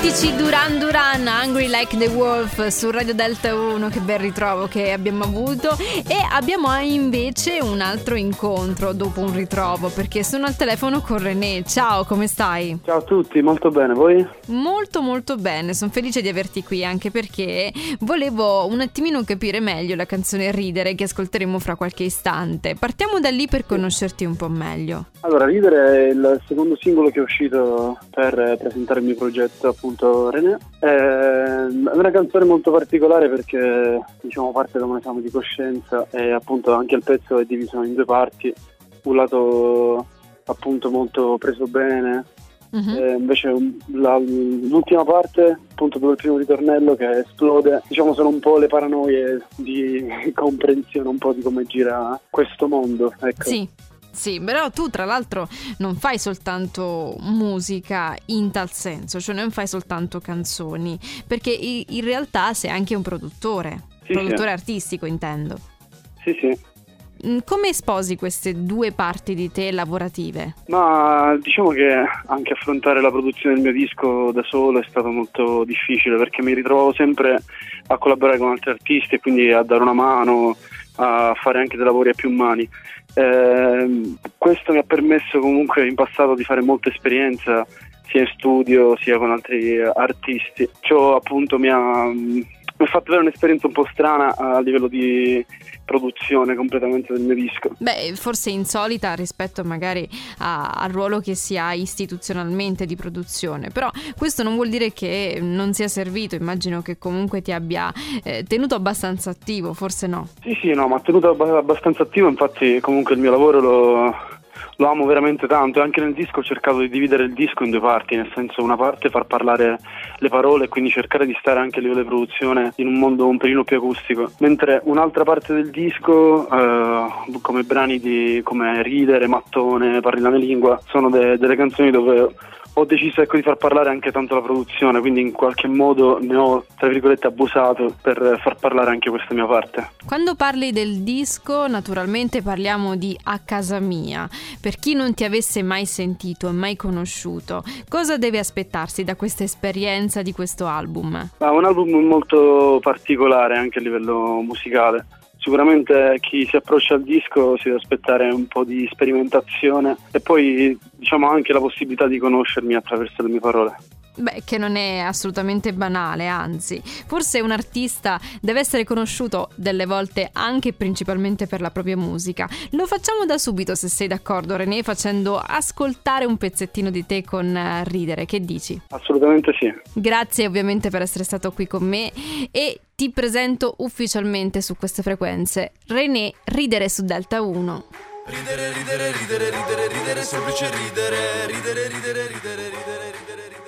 mitici Duran Duran, Hungry Like the Wolf su Radio Delta 1, che bel ritrovo che abbiamo avuto e abbiamo invece un altro incontro dopo un ritrovo perché sono al telefono con René. Ciao, come stai? Ciao a tutti, molto bene, voi? Molto molto bene, sono felice di averti qui anche perché volevo un attimino capire meglio la canzone Ridere che ascolteremo fra qualche istante. Partiamo da lì per conoscerti un po' meglio. Allora, Ridere è il secondo singolo che è uscito per presentare il mio progetto appunto René. È una canzone molto particolare perché diciamo parte da un esame di coscienza e appunto anche il pezzo è diviso in due parti. Un lato appunto molto preso bene, Uh-huh. invece la, l'ultima parte, appunto dove il primo ritornello che esplode, diciamo sono un po' le paranoie di comprensione un po' di come gira questo mondo. Ecco. Sì. Sì, però tu tra l'altro non fai soltanto musica in tal senso, cioè non fai soltanto canzoni, perché in realtà sei anche un produttore, sì, produttore sì. artistico intendo. Sì, sì. Mm, come sposi queste due parti di te lavorative? Ma diciamo che anche affrontare la produzione del mio disco da solo è stato molto difficile perché mi ritrovavo sempre a collaborare con altri artisti e quindi a dare una mano, a fare anche dei lavori a più mani. Eh, questo mi ha permesso comunque in passato di fare molta esperienza sia in studio sia con altri artisti. Ciò appunto mi ha, mi ha fatto avere un'esperienza un po' strana a livello di produzione completamente del mio disco. Beh, forse insolita rispetto magari a, al ruolo che si ha istituzionalmente di produzione, però questo non vuol dire che non sia servito, immagino che comunque ti abbia eh, tenuto abbastanza attivo, forse no? Sì, sì, no, ma ha tenuto abbastanza attivo, infatti comunque il mio lavoro lo lo amo veramente tanto e anche nel disco ho cercato di dividere il disco in due parti, nel senso una parte far parlare le parole e quindi cercare di stare anche a livello di produzione in un mondo un pelino più acustico, mentre un'altra parte del disco eh, come brani di, come Ridere, Mattone, Parli la mia lingua sono de, delle canzoni dove ho deciso ecco, di far parlare anche tanto la produzione, quindi in qualche modo ne ho, tra virgolette, abusato per far parlare anche questa mia parte. Quando parli del disco, naturalmente parliamo di A casa mia. Per chi non ti avesse mai sentito e mai conosciuto, cosa deve aspettarsi da questa esperienza di questo album? Ah, un album molto particolare anche a livello musicale Sicuramente chi si approccia al disco si deve aspettare un po' di sperimentazione e poi diciamo anche la possibilità di conoscermi attraverso le mie parole. Beh, che non è assolutamente banale, anzi, forse un artista deve essere conosciuto delle volte anche e principalmente per la propria musica. Lo facciamo da subito, se sei d'accordo, René, facendo ascoltare un pezzettino di te con eh, Ridere. Che dici? Assolutamente sì. Grazie ovviamente per essere stato qui con me e ti presento ufficialmente su queste frequenze. René, Ridere su Delta 1. Ridere, ridere, ridere, ridere, ridere, semplice ridere, ridere, ridere, ridere, ridere.